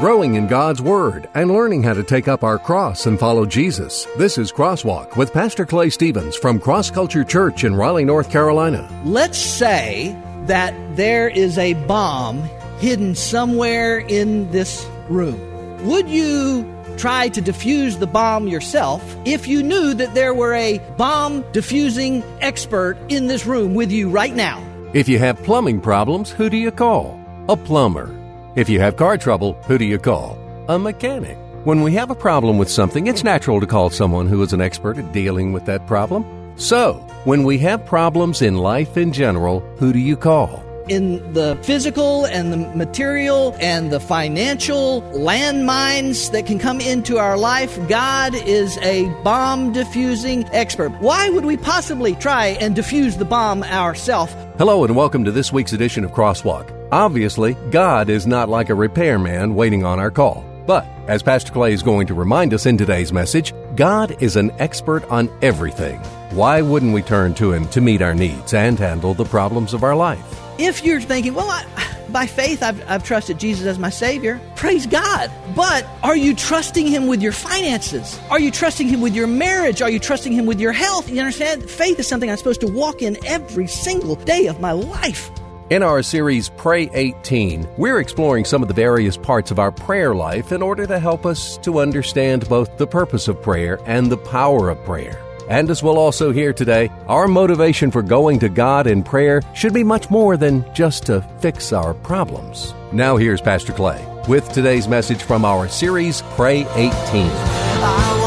growing in God's Word, and learning how to take up our cross and follow Jesus. This is Crosswalk with Pastor Clay Stevens from Cross Culture Church in Raleigh, North Carolina. Let's say that there is a bomb hidden somewhere in this room. Would you try to defuse the bomb yourself if you knew that there were a bomb defusing expert in this room with you right now? If you have plumbing problems, who do you call? A plumber. If you have car trouble, who do you call? A mechanic. When we have a problem with something, it's natural to call someone who is an expert at dealing with that problem. So, when we have problems in life in general, who do you call? in the physical and the material and the financial landmines that can come into our life, God is a bomb diffusing expert. Why would we possibly try and diffuse the bomb ourselves? Hello, and welcome to this week's edition of Crosswalk. Obviously, God is not like a repairman waiting on our call. But, as Pastor Clay is going to remind us in today's message, God is an expert on everything. Why wouldn't we turn to Him to meet our needs and handle the problems of our life? If you're thinking, well, I, by faith, I've, I've trusted Jesus as my Savior, praise God. But are you trusting Him with your finances? Are you trusting Him with your marriage? Are you trusting Him with your health? You understand? Faith is something I'm supposed to walk in every single day of my life. In our series Pray 18, we're exploring some of the various parts of our prayer life in order to help us to understand both the purpose of prayer and the power of prayer. And as we'll also hear today, our motivation for going to God in prayer should be much more than just to fix our problems. Now, here's Pastor Clay with today's message from our series Pray 18.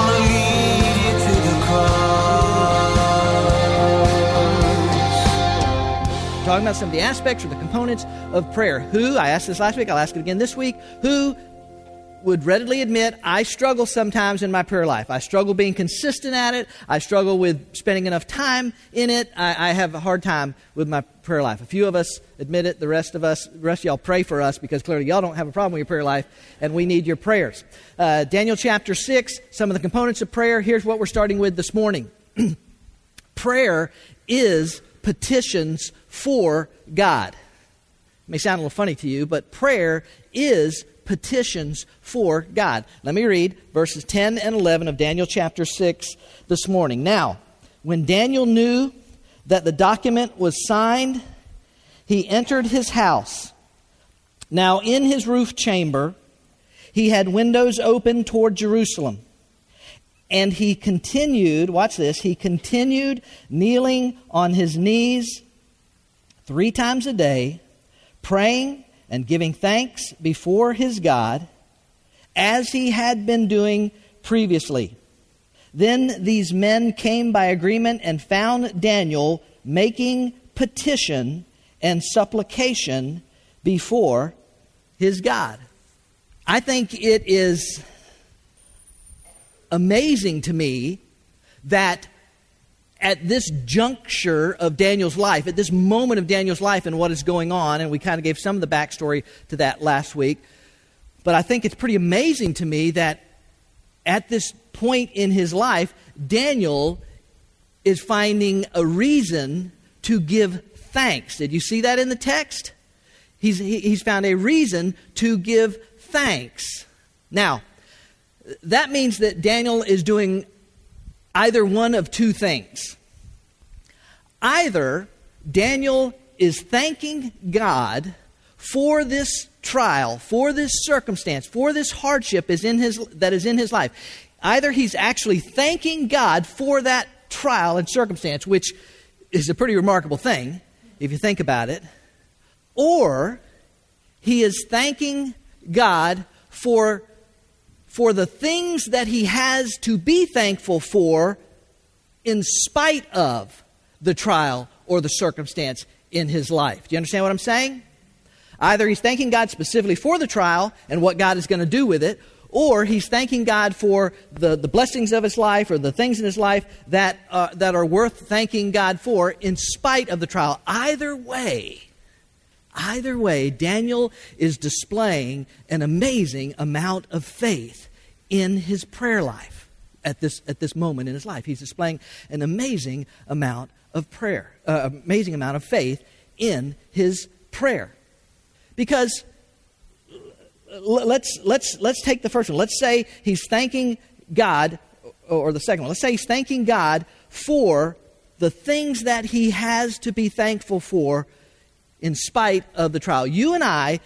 Talking about some of the aspects or the components of prayer. Who, I asked this last week, I'll ask it again this week, who would readily admit I struggle sometimes in my prayer life. I struggle being consistent at it. I struggle with spending enough time in it. I, I, have a hard time with my prayer life. A few of us admit it. The rest of us, the rest of y'all pray for us because clearly y'all don't have a problem with your prayer life, and we need your prayers. Uh, Daniel chapter 6, some of the components of prayer. Here's what we're starting with this morning prayer is petitions for God. It may sound a little funny to you, but prayer is petitions for God. Let me read verses 10 and 11 of Daniel chapter 6 this morning. Now, when Daniel knew that the document was signed, he entered his house. Now, in his roof chamber, he had windows open toward Jerusalem. And he continued, watch this, he continued kneeling on his knees three times a day, praying and giving thanks before his God as he had been doing previously. Then these men came by agreement and found Daniel making petition and supplication before his God. I think it is amazing to me that at this juncture of Daniel's life, at this moment of Daniel's life and what is going on, and we kind of gave some of the backstory to that last week, but I think it's pretty amazing to me that at this point in his life, Daniel is finding a reason to give thanks. Did you see that in the text? He's, he's found a reason to give thanks. Now, that means that Daniel is doing either one of two things. Either Daniel is thanking God for this trial, for this circumstance, for this hardship is in his, that is in his life. Either he's actually thanking God for that trial and circumstance, which is a pretty remarkable thing if you think about it, or he is thanking God for for the things that he has to be thankful for in spite of the trial or the circumstance in his life. Do you understand what I'm saying? Either he's thanking God specifically for the trial and what God is going to do with it, or he's thanking God for the, the blessings of his life or the things in his life that, uh, that are worth thanking God for in spite of the trial. Either way, either way, Daniel is displaying an amazing amount of faith in his prayer life at this, at this moment in his life. He's displaying an amazing amount of prayer, uh, amazing amount of faith in his prayer. Because let's, let's, let's take the first one. Let's say he's thanking God, or the second one. Let's say he's thanking God for the things that he has to be thankful for in spite of the trial. You and I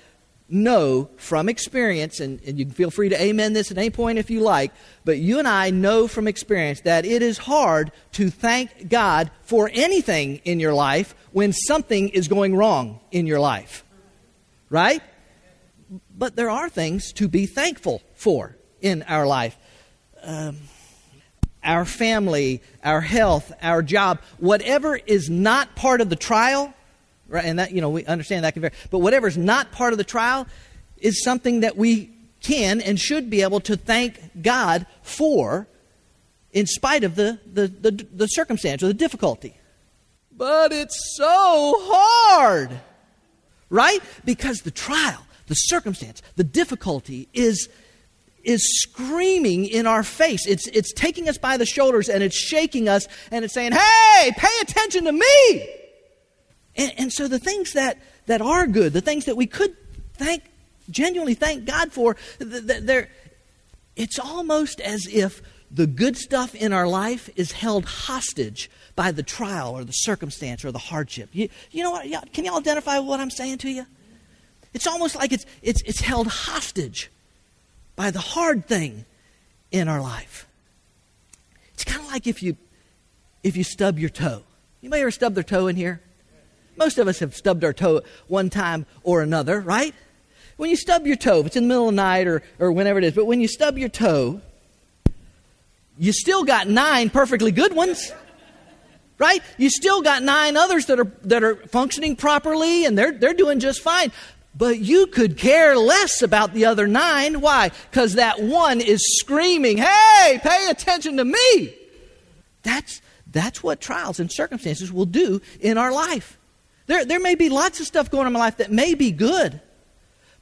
know from experience, and, and, you can feel free to amen this at any point if you like, but you and I know from experience that it is hard to thank God for anything in your life when something is going wrong in your life. Right? But there are things to be thankful for in our life. Um, our family, our health, our job, whatever is not part of the trial, right? And that, you know, we understand that can vary. But whatever is not part of the trial is something that we can and should be able to thank God for in spite of the, the, the, the circumstance or the difficulty. But it's so hard, right? Because the trial, the circumstance, the difficulty is is screaming in our face. It's, it's taking us by the shoulders and it's shaking us and it's saying, hey, pay attention to me. And, and so the things that, that are good, the things that we could thank, genuinely thank God for, they're, it's almost as if the good stuff in our life is held hostage by the trial or the circumstance or the hardship. You, you know what? Can you all identify what I'm saying to you? It's almost like it's, it's, it's held hostage by the hard thing in our life. It's kind of like if you if you stub your toe. You Anybody ever stub their toe in here? Most of us have stubbed our toe one time or another, right? When you stub your toe, if it's in the middle of the night or, or whenever it is, but when you stub your toe, you still got nine perfectly good ones. Right? You still got nine others that are that are functioning properly and they're they're doing just fine. But you could care less about the other nine. Why? Because that one is screaming, Hey, pay attention to me. That's, that's what trials and circumstances will do in our life. There, there may be lots of stuff going on in my life that may be good,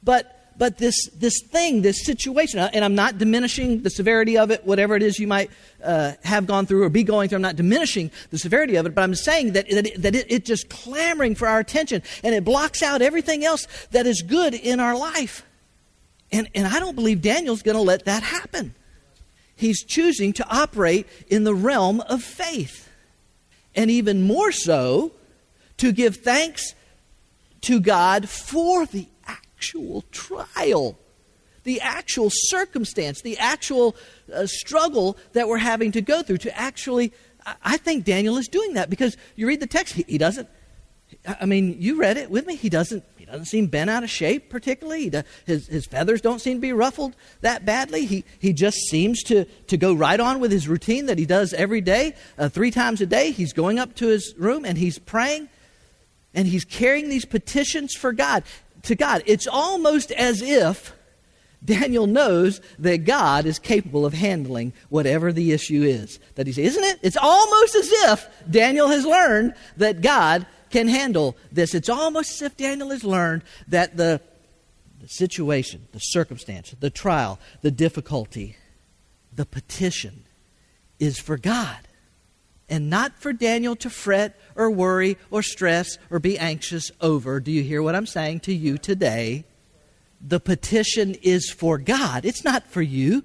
but but this, this thing, this situation, uh, and I'm not diminishing the severity of it, whatever it is you might uh, have gone through or be going through, I'm not diminishing the severity of it, but I'm saying that, that, it, that it, it's just clamoring for our attention and it blocks out everything else that is good in our life. And, and I don't believe Daniel's going to let that happen. He's choosing to operate in the realm of faith. And even more so, to give thanks to God for the actual trial, the actual circumstance, the actual uh, struggle that we're having to go through to actually. I think Daniel is doing that because you read the text, he, he doesn't. I mean, you read it with me. He doesn't. He doesn't seem bent out of shape particularly. His his feathers don't seem to be ruffled that badly. He he just seems to to go right on with his routine that he does every day, uh, three times a day. He's going up to his room and he's praying, and he's carrying these petitions for God to God. It's almost as if Daniel knows that God is capable of handling whatever the issue is. That he says, isn't it? It's almost as if Daniel has learned that God can handle this. It's almost as if Daniel has learned that the, the situation, the circumstance, the trial, the difficulty, the petition is for God and not for Daniel to fret or worry or stress or be anxious over. Do you hear what I'm saying to you today? The petition is for God, it's not for you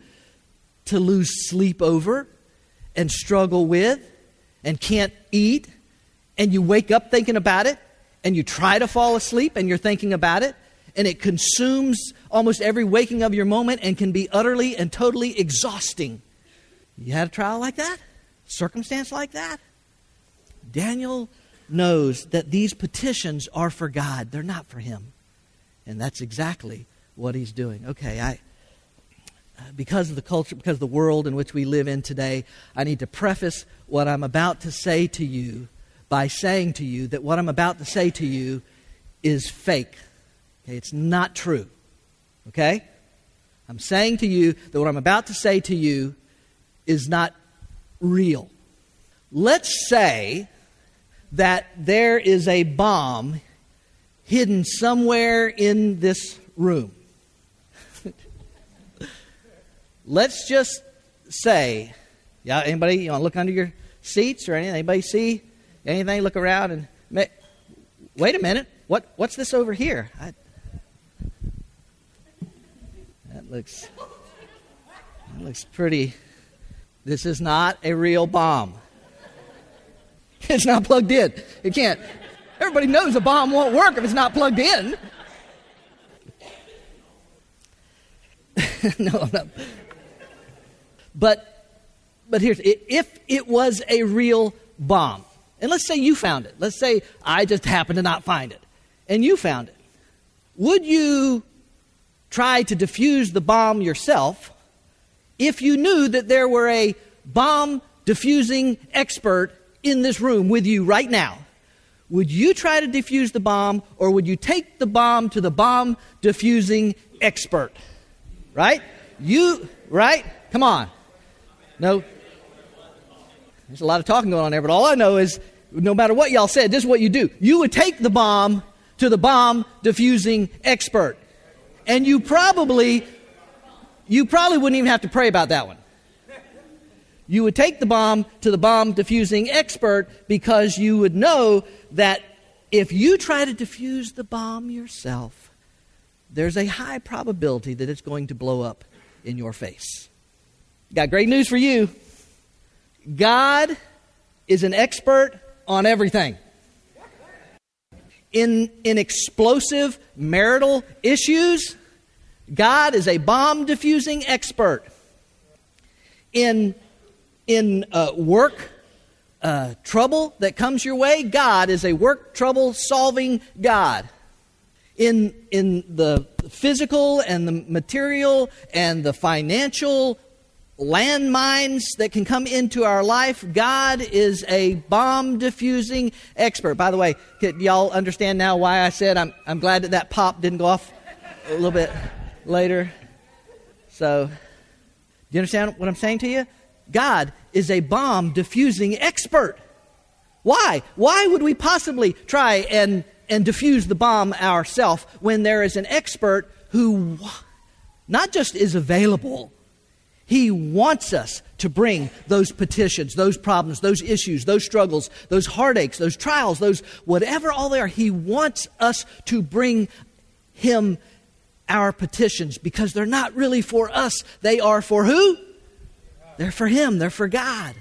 to lose sleep over and struggle with and can't eat and you wake up thinking about it and you try to fall asleep and you're thinking about it and it consumes almost every waking of your moment and can be utterly and totally exhausting. You had a trial like that? Circumstance like that? Daniel knows that these petitions are for God, they're not for him. And that's exactly what he's doing. Okay, I uh, because of the culture, because of the world in which we live in today, I need to preface what I'm about to say to you by saying to you that what I'm about to say to you is fake. Okay, it's not true. Okay? I'm saying to you that what I'm about to say to you is not real. Let's say that there is a bomb hidden somewhere in this room. Let's just say, yeah, anybody, you want to look under your seats or anything? Anybody see anything? Look around and wait a minute. What, what's this over here? I, looks that looks pretty. This is not a real bomb. It's not plugged in. It can't. Everybody knows a bomb won't work if it's not plugged in. no, not. But, but here's if it was a real bomb, and let's say you found it. Let's say I just happened to not find it, and you found it. Would you try to defuse the bomb yourself if you knew that there were a bomb diffusing expert in this room with you right now? Would you try to defuse the bomb or would you take the bomb to the bomb diffusing expert? Right? You, right? Come on. No. There's a lot of talking going on there, but all I know is no matter what y'all said, this is what you do. You would take the bomb to the bomb diffusing expert. And you probably you probably wouldn't even have to pray about that one. You would take the bomb to the bomb diffusing expert because you would know that if you try to defuse the bomb yourself, there's a high probability that it's going to blow up in your face. Got great news for you. God is an expert on everything. In, in explosive marital issues, God is a bomb diffusing expert. In, in uh, work uh, trouble that comes your way, God is a work trouble solving God. In, in the physical and the material and the financial landmines that can come into our life, God is a bomb diffusing expert. By the way, y'all understand now why I said I'm, I'm glad that that pop didn't go off a little bit later? So, do you understand what I'm saying to you? God is a bomb diffusing expert. Why? Why would we possibly try and, and diffuse the bomb ourselves when there is an expert who not just is available, he wants us to bring those petitions, those problems, those issues, those struggles, those heartaches, those trials, those whatever all they are. He wants us to bring him our petitions because they're not really for us. They are for who? They're for Him, they're for God.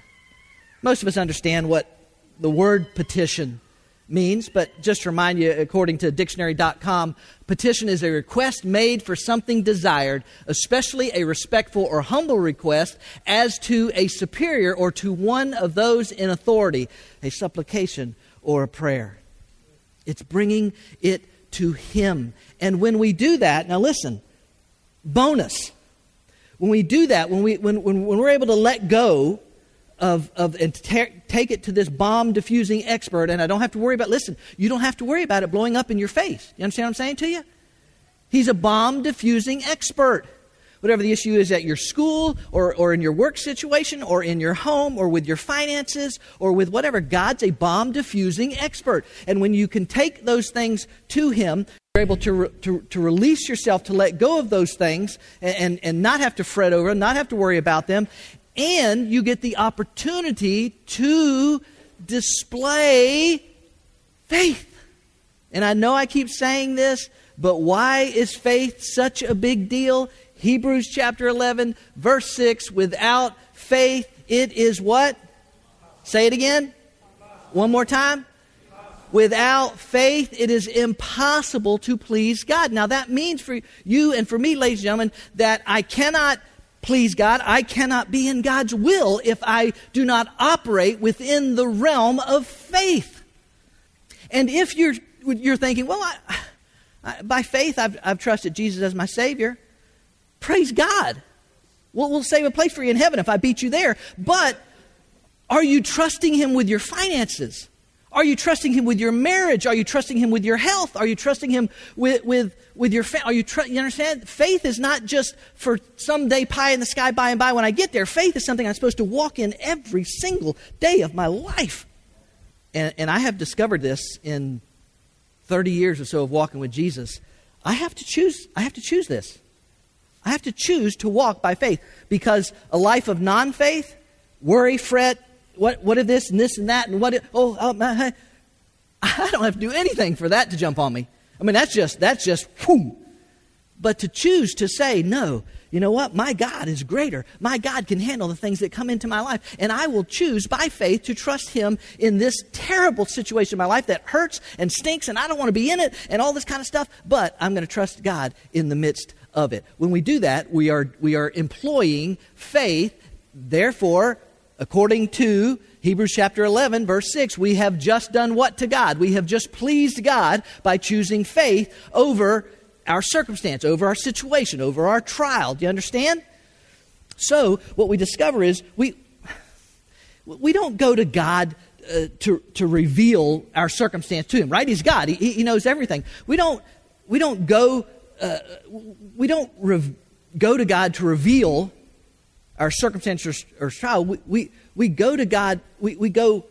Most of us understand what the word petition means, but just to remind you, according to dictionary.com, petition is a request made for something desired, especially a respectful or humble request as to a superior or to one of those in authority, a supplication or a prayer. It's bringing it to Him. And when we do that, now listen, bonus. When we do that, when, we, when, when, when we're able to let go of, of and take it to this bomb diffusing expert, and I don't have to worry about, listen, you don't have to worry about it blowing up in your face. You understand what I'm saying to you? He's a bomb diffusing expert. Whatever the issue is at your school or, or in your work situation or in your home or with your finances or with whatever, God's a bomb diffusing expert. And when you can take those things to Him, you're able to, re, to, to release yourself, to let go of those things and, and, and not have to fret over them, not have to worry about them. And you get the opportunity to display faith. And I know I keep saying this, but why is faith such a big deal? Hebrews chapter 11, verse 6 without faith, it is what? Say it again. One more time. Without faith, it is impossible to please God. Now, that means for you and for me, ladies and gentlemen, that I cannot please God. I cannot be in God's will if I do not operate within the realm of faith. And if you're, you're thinking, well, I, I, by faith, I've, I've trusted Jesus as my Savior, praise God. We'll, we'll save a place for you in heaven if I beat you there. But are you trusting Him with your finances? Are you trusting Him with your marriage? Are you trusting Him with your health? Are you trusting Him with, with, with your family? Are you, tr- you understand? Faith is not just for someday pie in the sky by and by when I get there. Faith is something I'm supposed to walk in every single day of my life. And, and I have discovered this in 30 years or so of walking with Jesus. I have to choose. I have to choose this. I have to choose to walk by faith because a life of non faith, worry, fret, what, what if this and this and that and what, if, oh, oh I, I don't have to do anything for that to jump on me. I mean, that's just, that's just, whew. But to choose to say, no, you know what? My God is greater. My God can handle the things that come into my life. And I will choose by faith to trust Him in this terrible situation in my life that hurts and stinks and I don't want to be in it and all this kind of stuff. But I'm going to trust God in the midst of it. When we do that, we are, we are employing faith. Therefore, according to Hebrews chapter 11, verse 6, we have just done what to God? We have just pleased God by choosing faith over our circumstance, over our situation, over our trial. Do you understand? So, what we discover is we, we don't go to God uh, to, to reveal our circumstance to Him, right? He's God, He, he knows everything. We don't, we don't go, uh, we don't rev- go to God to reveal our circumstance or, or trial. We, we, we go to God, we, we go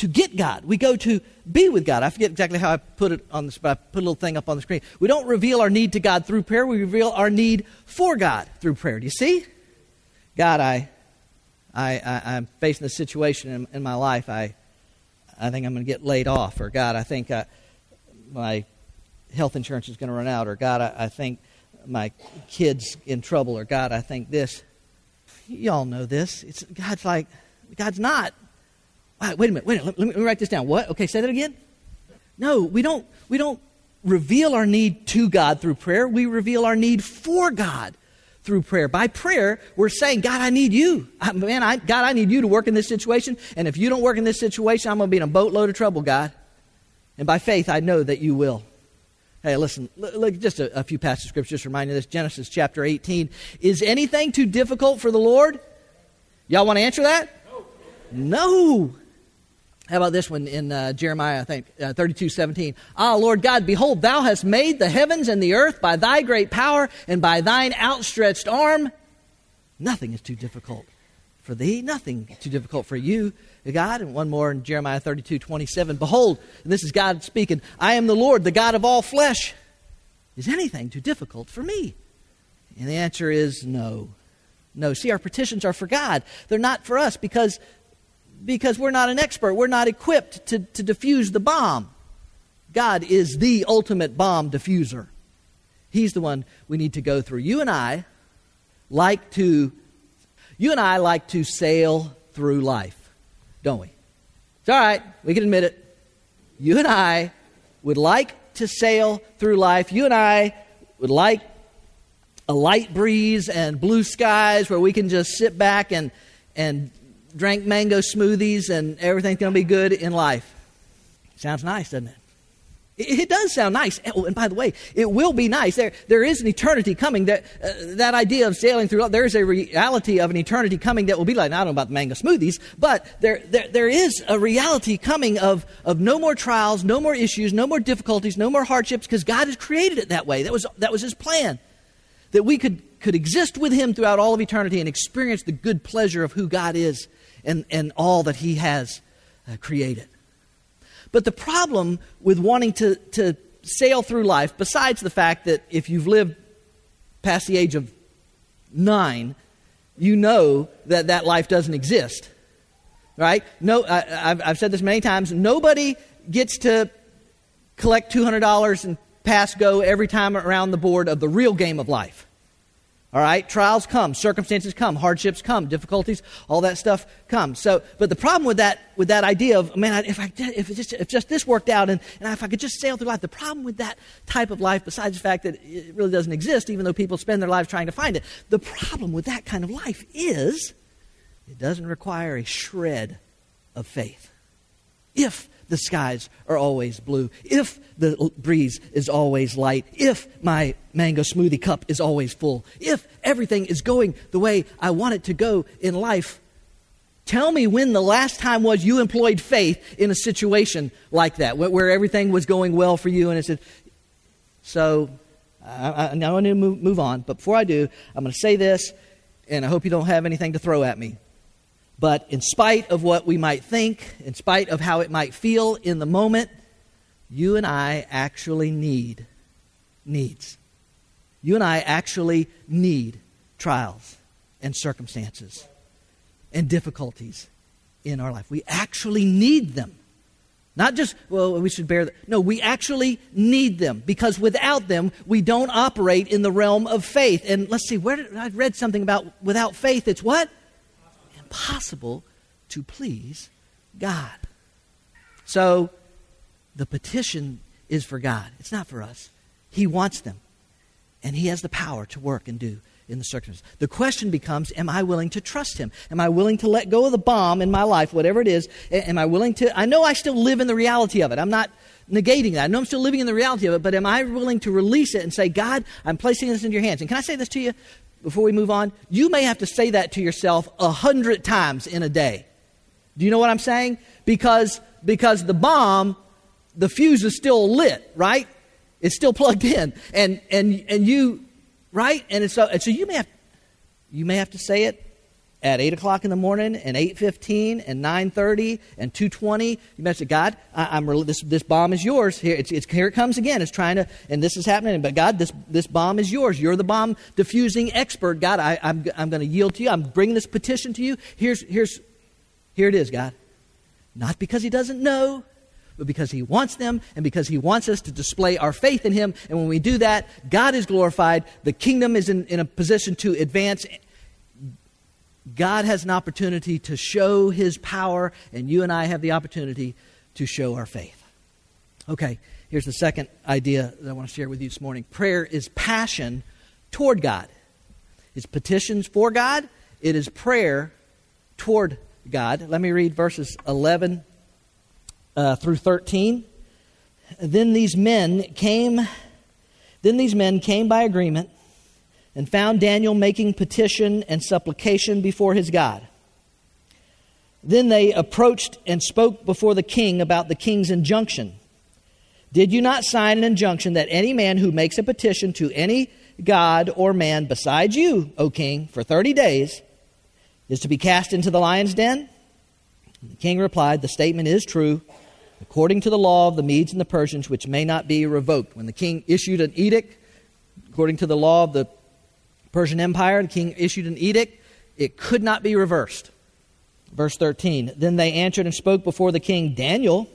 to get God. We go to be with God. I forget exactly how I put it on the but I put a little thing up on the screen. We don't reveal our need to God through prayer, we reveal our need for God through prayer. Do you see? God, I, I, I am facing this situation in, in, my life. I, I think I'm going to get laid off, or God, I think uh, my health insurance is going to run out, or God, I, I think my kid's in trouble, or God, I think this. Y'all know this. It's God's like God's not wait a minute, wait a minute, let me, let me write this down. What? Okay, say that again. No, we don't, we don't reveal our need to God through prayer. We reveal our need for God through prayer. By prayer, we're saying, God, I need you. I, man, I, God, I need you to work in this situation. And if you don't work in this situation, I'm going to be in a boatload of trouble, God. And by faith, I know that you will. Hey, listen, look, just a, a few passages of scripture just remind you this. Genesis chapter 18. Is anything too difficult for the Lord? Y'all want to answer that? No. no. How about this one in uh, Jeremiah, I think, uh, 32 17? Ah, Lord God, behold, thou hast made the heavens and the earth by thy great power and by thine outstretched arm. Nothing is too difficult for thee, nothing too difficult for you, God. And one more in Jeremiah 32 27. Behold, and this is God speaking, I am the Lord, the God of all flesh. Is anything too difficult for me? And the answer is no. No. See, our petitions are for God. They're not for us because because we're not an expert. We're not equipped to, to diffuse the bomb. God is the ultimate bomb diffuser. He's the one we need to go through. You and I like to you and I like to sail through life, don't we? It's all right, we can admit it. You and I would like to sail through life. You and I would like a light breeze and blue skies where we can just sit back and and drank mango smoothies and everything's going to be good in life. Sounds nice, doesn't it? It, does sound nice. Oh, and by the way, it will be nice. There, there is an eternity coming. That, uh, that idea of sailing through, there is a reality of an eternity coming that will be like, I don't know about the mango smoothies, but there, there, there is a reality coming of, of no more trials, no more issues, no more difficulties, no more hardships, because God has created it that way. That was, that was His plan. That we could, could exist with Him throughout all of eternity and experience the good pleasure of who God is and, and all that He has uh, created. But the problem with wanting to, to sail through life, besides the fact that if you've lived past the age of nine, you know that that life doesn't exist. Right? No, I, have I've said this many times. Nobody gets to collect $200 and pass go every time around the board of the real game of life. All right, trials come, circumstances come, hardships come, difficulties, all that stuff comes. So, but the problem with that, with that idea of man, if I if just if just this worked out, and, and if I could just sail through life, the problem with that type of life, besides the fact that it really doesn't exist, even though people spend their lives trying to find it, the problem with that kind of life is it doesn't require a shred of faith. If the skies are always blue, if the breeze is always light, if my mango smoothie cup is always full, if everything is going the way I want it to go in life, tell me when the last time was you employed faith in a situation like that, where, everything was going well for you and it said, so I, I, now I need to move, move on, but before I do, I'm going to say this, and I hope you don't have anything to throw at me. But in spite of what we might think, in spite of how it might feel in the moment, you and I actually need needs. You and I actually need trials and circumstances and difficulties in our life. We actually need them. Not just, well, we should bear them. No, we actually need them because without them, we don't operate in the realm of faith. And let's see, where did, I read something about without faith, it's what? Impossible to please God. So the petition is for God, it's not for us. He wants them, and He has the power to work and do in the circumstances. The question becomes Am I willing to trust Him? Am I willing to let go of the bomb in my life, whatever it is? Am I willing to? I know I still live in the reality of it. I'm not negating that. I know I'm still living in the reality of it, but am I willing to release it and say, God, I'm placing this in your hands? And can I say this to you before we move on? You may have to say that to yourself a hundred times in a day. Do you know what I'm saying? Because because the bomb, the fuse is still lit, right? It's still plugged in. And and and you right? And so, and so you may have you may have to say it at 8 o'clock in the morning and 8.15 and 9.30 and 2.20 you say god I, am this, this bomb is yours. Here, it's, it's, here it comes again. It's trying to and this is happening. But god this, this bomb is yours. You're the bomb diffusing expert. God I, I'm, I'm going to yield to you. I'm bringing this petition to you. Here's, here's here it is god. Not because he doesn't know but because He wants them and because He wants us to display our faith in Him. And when we do that, God is glorified, the kingdom is in, in a position to advance. God has an opportunity to show His power, and you and I have the opportunity to show our faith. Okay, here's the second idea that I want to share with you this morning prayer is passion toward God. It's petitions for God, it is prayer toward God. Let me read verses 11 uh, through 13. Then these men came. Then these men came by agreement and found Daniel making petition and supplication before his God. Then they approached and spoke before the king about the king's injunction. Did you not sign an injunction that any man who makes a petition to any god or man besides you, O king, for 30 days is to be cast into the lion's den? The king replied, The statement is true according to the law of the Medes and the Persians, which may not be revoked. When the king issued an edict, according to the law of the Persian Empire, the king issued an edict, it could not be reversed. Verse 13 Then they answered and spoke before the king Daniel,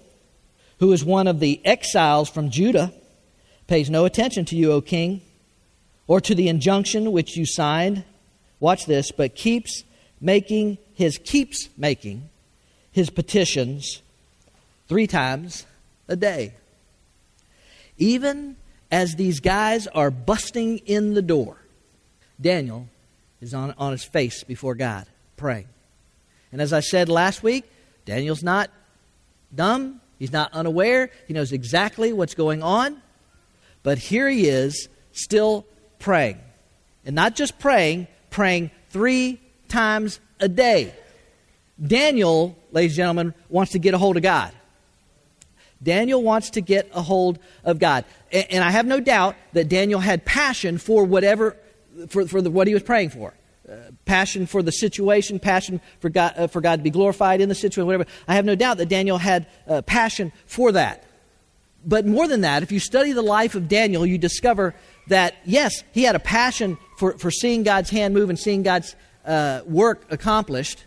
who is one of the exiles from Judah, pays no attention to you, O king, or to the injunction which you signed. Watch this, but keeps making his keeps making his petitions three times a day. Even as these guys are busting in the door, Daniel is on, on his face before God, praying. And as I said last week, Daniel's not dumb, he's not unaware, he knows exactly what's going on. But here he is, still praying. And not just praying, praying three times a day. Daniel, ladies and gentlemen, wants to get a hold of God. Daniel wants to get a hold of God. And, and I have no doubt that Daniel had passion for whatever, for, for the, what he was praying for. Uh, passion for the situation, passion for God, uh, for God to be glorified in the situation, whatever. I have no doubt that Daniel had uh, passion for that. But more than that, if you study the life of Daniel, you discover that, yes, he had a passion for, for seeing God's hand move and seeing God's uh, work accomplished.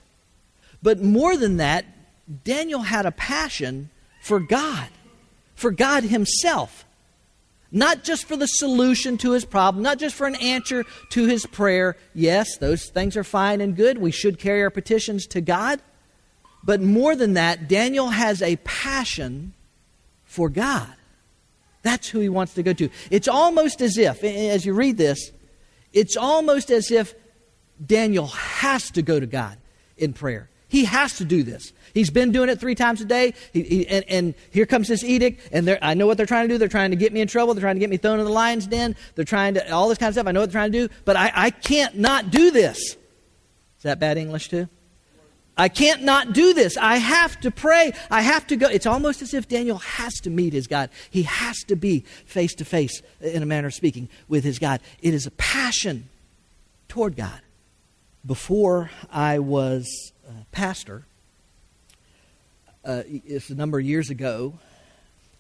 But more than that, Daniel had a passion for God, for God Himself. Not just for the solution to his problem, not just for an answer to his prayer. Yes, those things are fine and good. We should carry our petitions to God. But more than that, Daniel has a passion for God. That's who he wants to go to. It's almost as if, as you read this, it's almost as if Daniel has to go to God in prayer. He has to do this. He's been doing it three times a day. He, he, and, and, here comes this edict, and I know what they're trying to do. They're trying to get me in trouble. They're trying to get me thrown in the lion's den. They're trying to, all this kind of stuff. I know what they're trying to do, but I, I can't not do this. Is that bad English too? I can't not do this. I have to pray. I have to go. It's almost as if Daniel has to meet his God. He has to be face to face, in a manner of speaking, with his God. It is a passion toward God. Before I was pastor, uh, it's a number of years ago.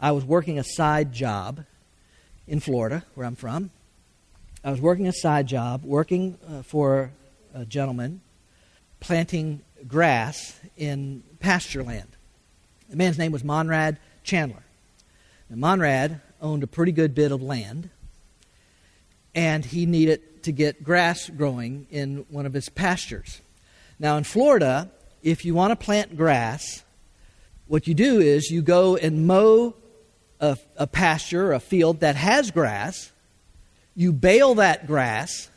I was working a side job in Florida, where I'm from. I was working a side job, working uh, for a gentleman, planting grass in pasture land. The man's name was Monrad Chandler. Monrad owned a pretty good bit of land, and he needed to get grass growing in one of his pastures. Now, in Florida, if you want to plant grass, what you do is you go and mow a, a pasture, a field that has grass, you bale that grass,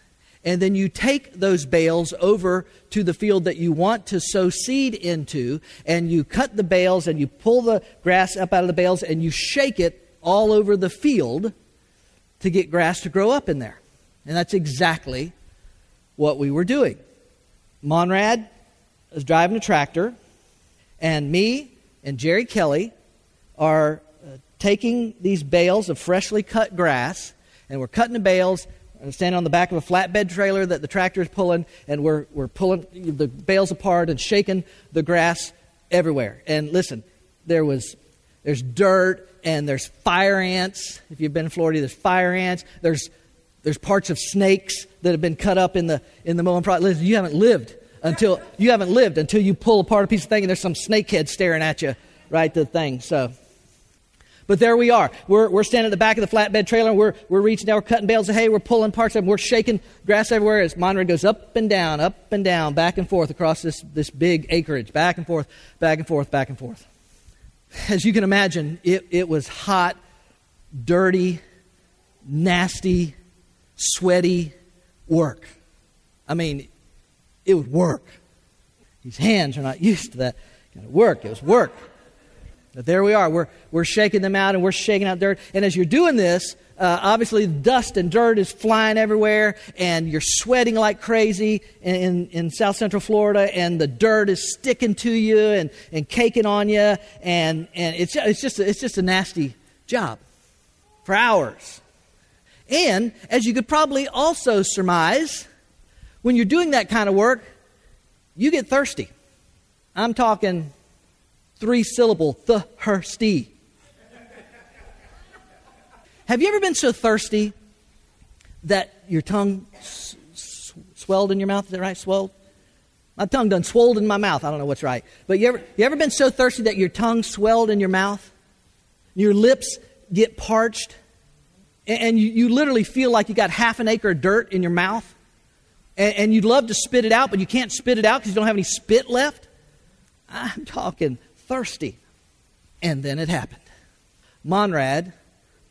and then you take those bales over to the field that you want to sow seed into, and you cut the bales and you pull the grass up out of the bales and you shake it all over the field to get grass to grow up in there. And that's exactly what we were doing. Monrad is driving a tractor, and me and Jerry Kelly are uh, taking these bales of freshly cut grass, and we're cutting the bales. I'm standing on the back of a flatbed trailer that the tractor is pulling, and we're, we're pulling the bales apart and shaking the grass everywhere. And listen, there was there's dirt and there's fire ants. If you've been in Florida, there's fire ants. There's there's parts of snakes that have been cut up in the in the mowing process. Listen, you haven't lived until you haven't lived until you pull apart a piece of thing and there's some snakehead staring at you right to the thing. So but there we are. We're, we're standing at the back of the flatbed trailer and we're, we're reaching down, we're cutting bales of hay, we're pulling parts of them, we're shaking grass everywhere as Monrad goes up and down, up and down, back and forth across this, this big acreage, back and forth, back and forth, back and forth. As you can imagine, it, it was hot, dirty, nasty, sweaty work. I mean, it was work. These hands are not used to that kind of work. It was work. But there we are. We're, we're shaking them out and we're shaking out dirt. And as you're doing this, uh, obviously dust and dirt is flying everywhere and you're sweating like crazy in, in, in, South Central Florida and the dirt is sticking to you and, and caking on you. And, and it's, it's, just, it's just a nasty job for hours. And as you could probably also surmise, when you're doing that kind of work, you get thirsty. I'm talking three syllable, thirsty. Have you ever been so thirsty that your tongue s- s- swelled in your mouth? Is that right? Swelled? My tongue done swelled in my mouth. I don't know what's right. But you ever, you ever been so thirsty that your tongue swelled in your mouth? Your lips get parched? And, you, you, literally feel like you got half an acre of dirt in your mouth? And, and you'd love to spit it out, but you can't spit it out because you don't have any spit left? I'm talking thirsty. And then it happened. Monrad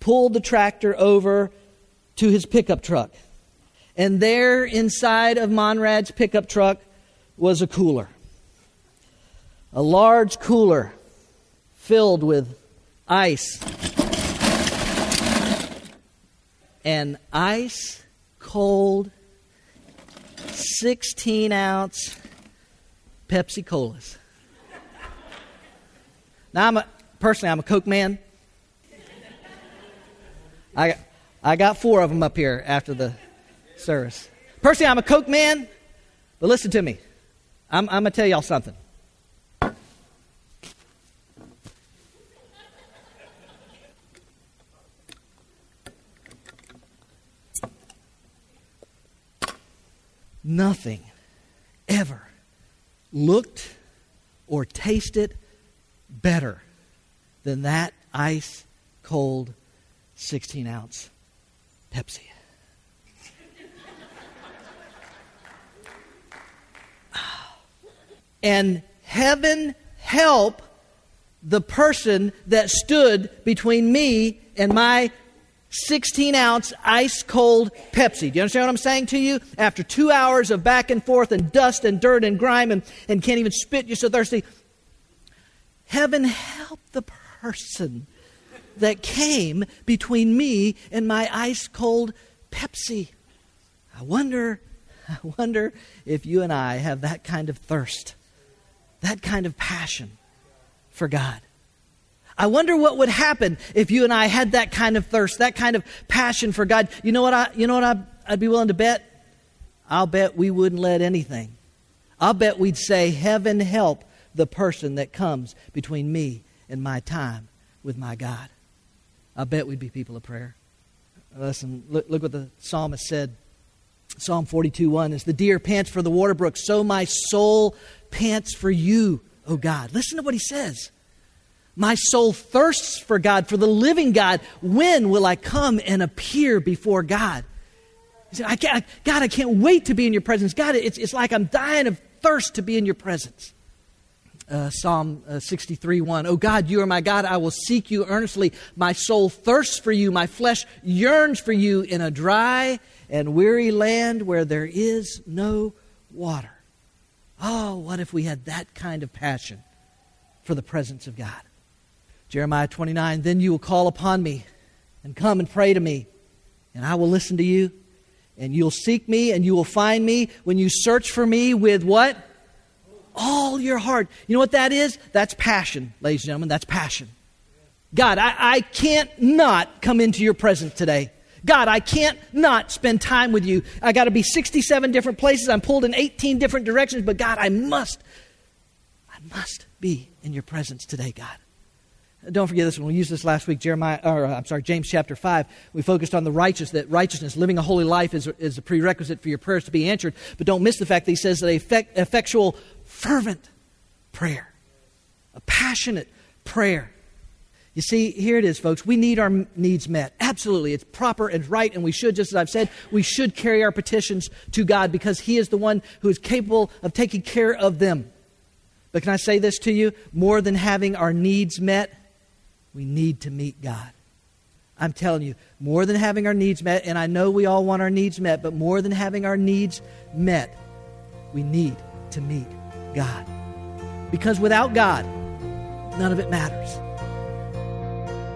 pulled the tractor over to his pickup truck. And there inside of Monrad's pickup truck was a cooler. A large cooler filled with ice. And ice cold 16 ounce Pepsi Colas. Now, I'm a, personally, I'm a Coke man. I, I got four of them up here after the service. Personally, I'm a Coke man, but listen to me. I'm, I'm going to tell y'all something. Nothing ever looked or tasted better than that ice cold 16 ounce Pepsi. and heaven help the person that stood between me and my 16 ounce ice cold Pepsi. Do you understand what I'm saying to you? After two hours of back and forth and dust and dirt and grime and, and can't even spit, you're so thirsty. Heaven help the person that came between me and my ice cold Pepsi. I wonder, I wonder if you and I have that kind of thirst, that kind of passion for God. I wonder what would happen if you and I had that kind of thirst, that kind of passion for God. You know what I you know what I, I'd be willing to bet? I'll bet we wouldn't let anything. I'll bet we'd say, Heaven help the person that comes between me and my time with my God. I bet we'd be people of prayer. Listen, look, look what the psalmist said. Psalm 42 1 is the deer pants for the water brook, so my soul pants for you, O God. Listen to what he says. My soul thirsts for God, for the living God. When will I come and appear before God? I can't, God, I can't wait to be in your presence. God, it's, it's like I'm dying of thirst to be in your presence. Uh, Psalm uh, 63 1. Oh God, you are my God. I will seek you earnestly. My soul thirsts for you. My flesh yearns for you in a dry and weary land where there is no water. Oh, what if we had that kind of passion for the presence of God? Jeremiah 29 Then you will call upon me and come and pray to me, and I will listen to you. And you'll seek me and you will find me when you search for me with what? All your heart. You know what that is? That's passion, ladies and gentlemen. That's passion. God, I, I can't not come into your presence today. God, I can't not spend time with you. I got to be 67 different places. I'm pulled in 18 different directions, but God, I must, I must be in your presence today, God. Don't forget this one. We used this last week, Jeremiah, or uh, I'm sorry, James chapter 5. We focused on the righteous, that righteousness, living a holy life is, is a prerequisite for your prayers to be answered. But don't miss the fact that he says that effect, effectual, fervent prayer, a passionate prayer. You see, here it is, folks. We need our needs met. Absolutely. It's proper and right, and we should, just as I've said, we should carry our petitions to God because He is the one who is capable of taking care of them. But can I say this to you? More than having our needs met, we need to meet God. I'm telling you, more than having our needs met, and I know we all want our needs met, but more than having our needs met, we need to meet God. Because without God, none of it matters.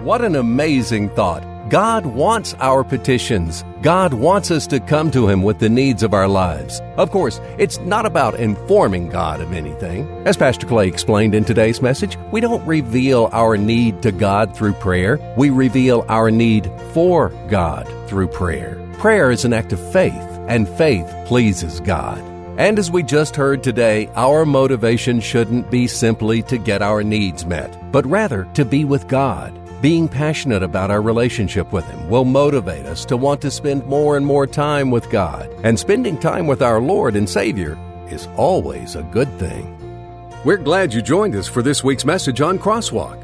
What an amazing thought. God wants our petitions. God wants us to come to Him with the needs of our lives. Of course, it's not about informing God of anything. As Pastor Clay explained in today's message, we don't reveal our need to God through prayer. We reveal our need for God through prayer. Prayer is an act of faith, and faith pleases God. And as we just heard today, our motivation shouldn't be simply to get our needs met, but rather to be with God. Being passionate about our relationship with Him will motivate us to want to spend more and more time with God. And spending time with our Lord and Savior is always a good thing. We're glad you joined us for this week's message on Crosswalk.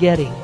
getting?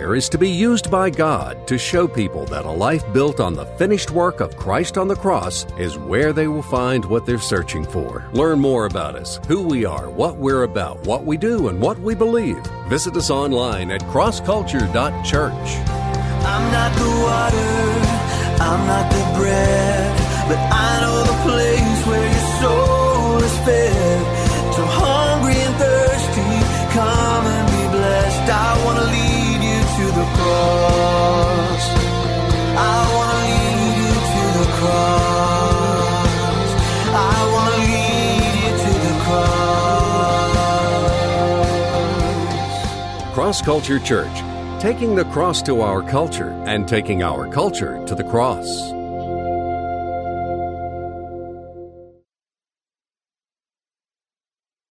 is to be used by God to show people that a life built on the finished work of Christ on the cross is where they will find what they're searching for. Learn more about us, who we are, what we're about, what we do, and what we believe. Visit us online at crossculture.church. I'm not the water, I'm not the bread, but I know the place Cross Culture Church, taking the cross to our culture and taking our culture to the cross.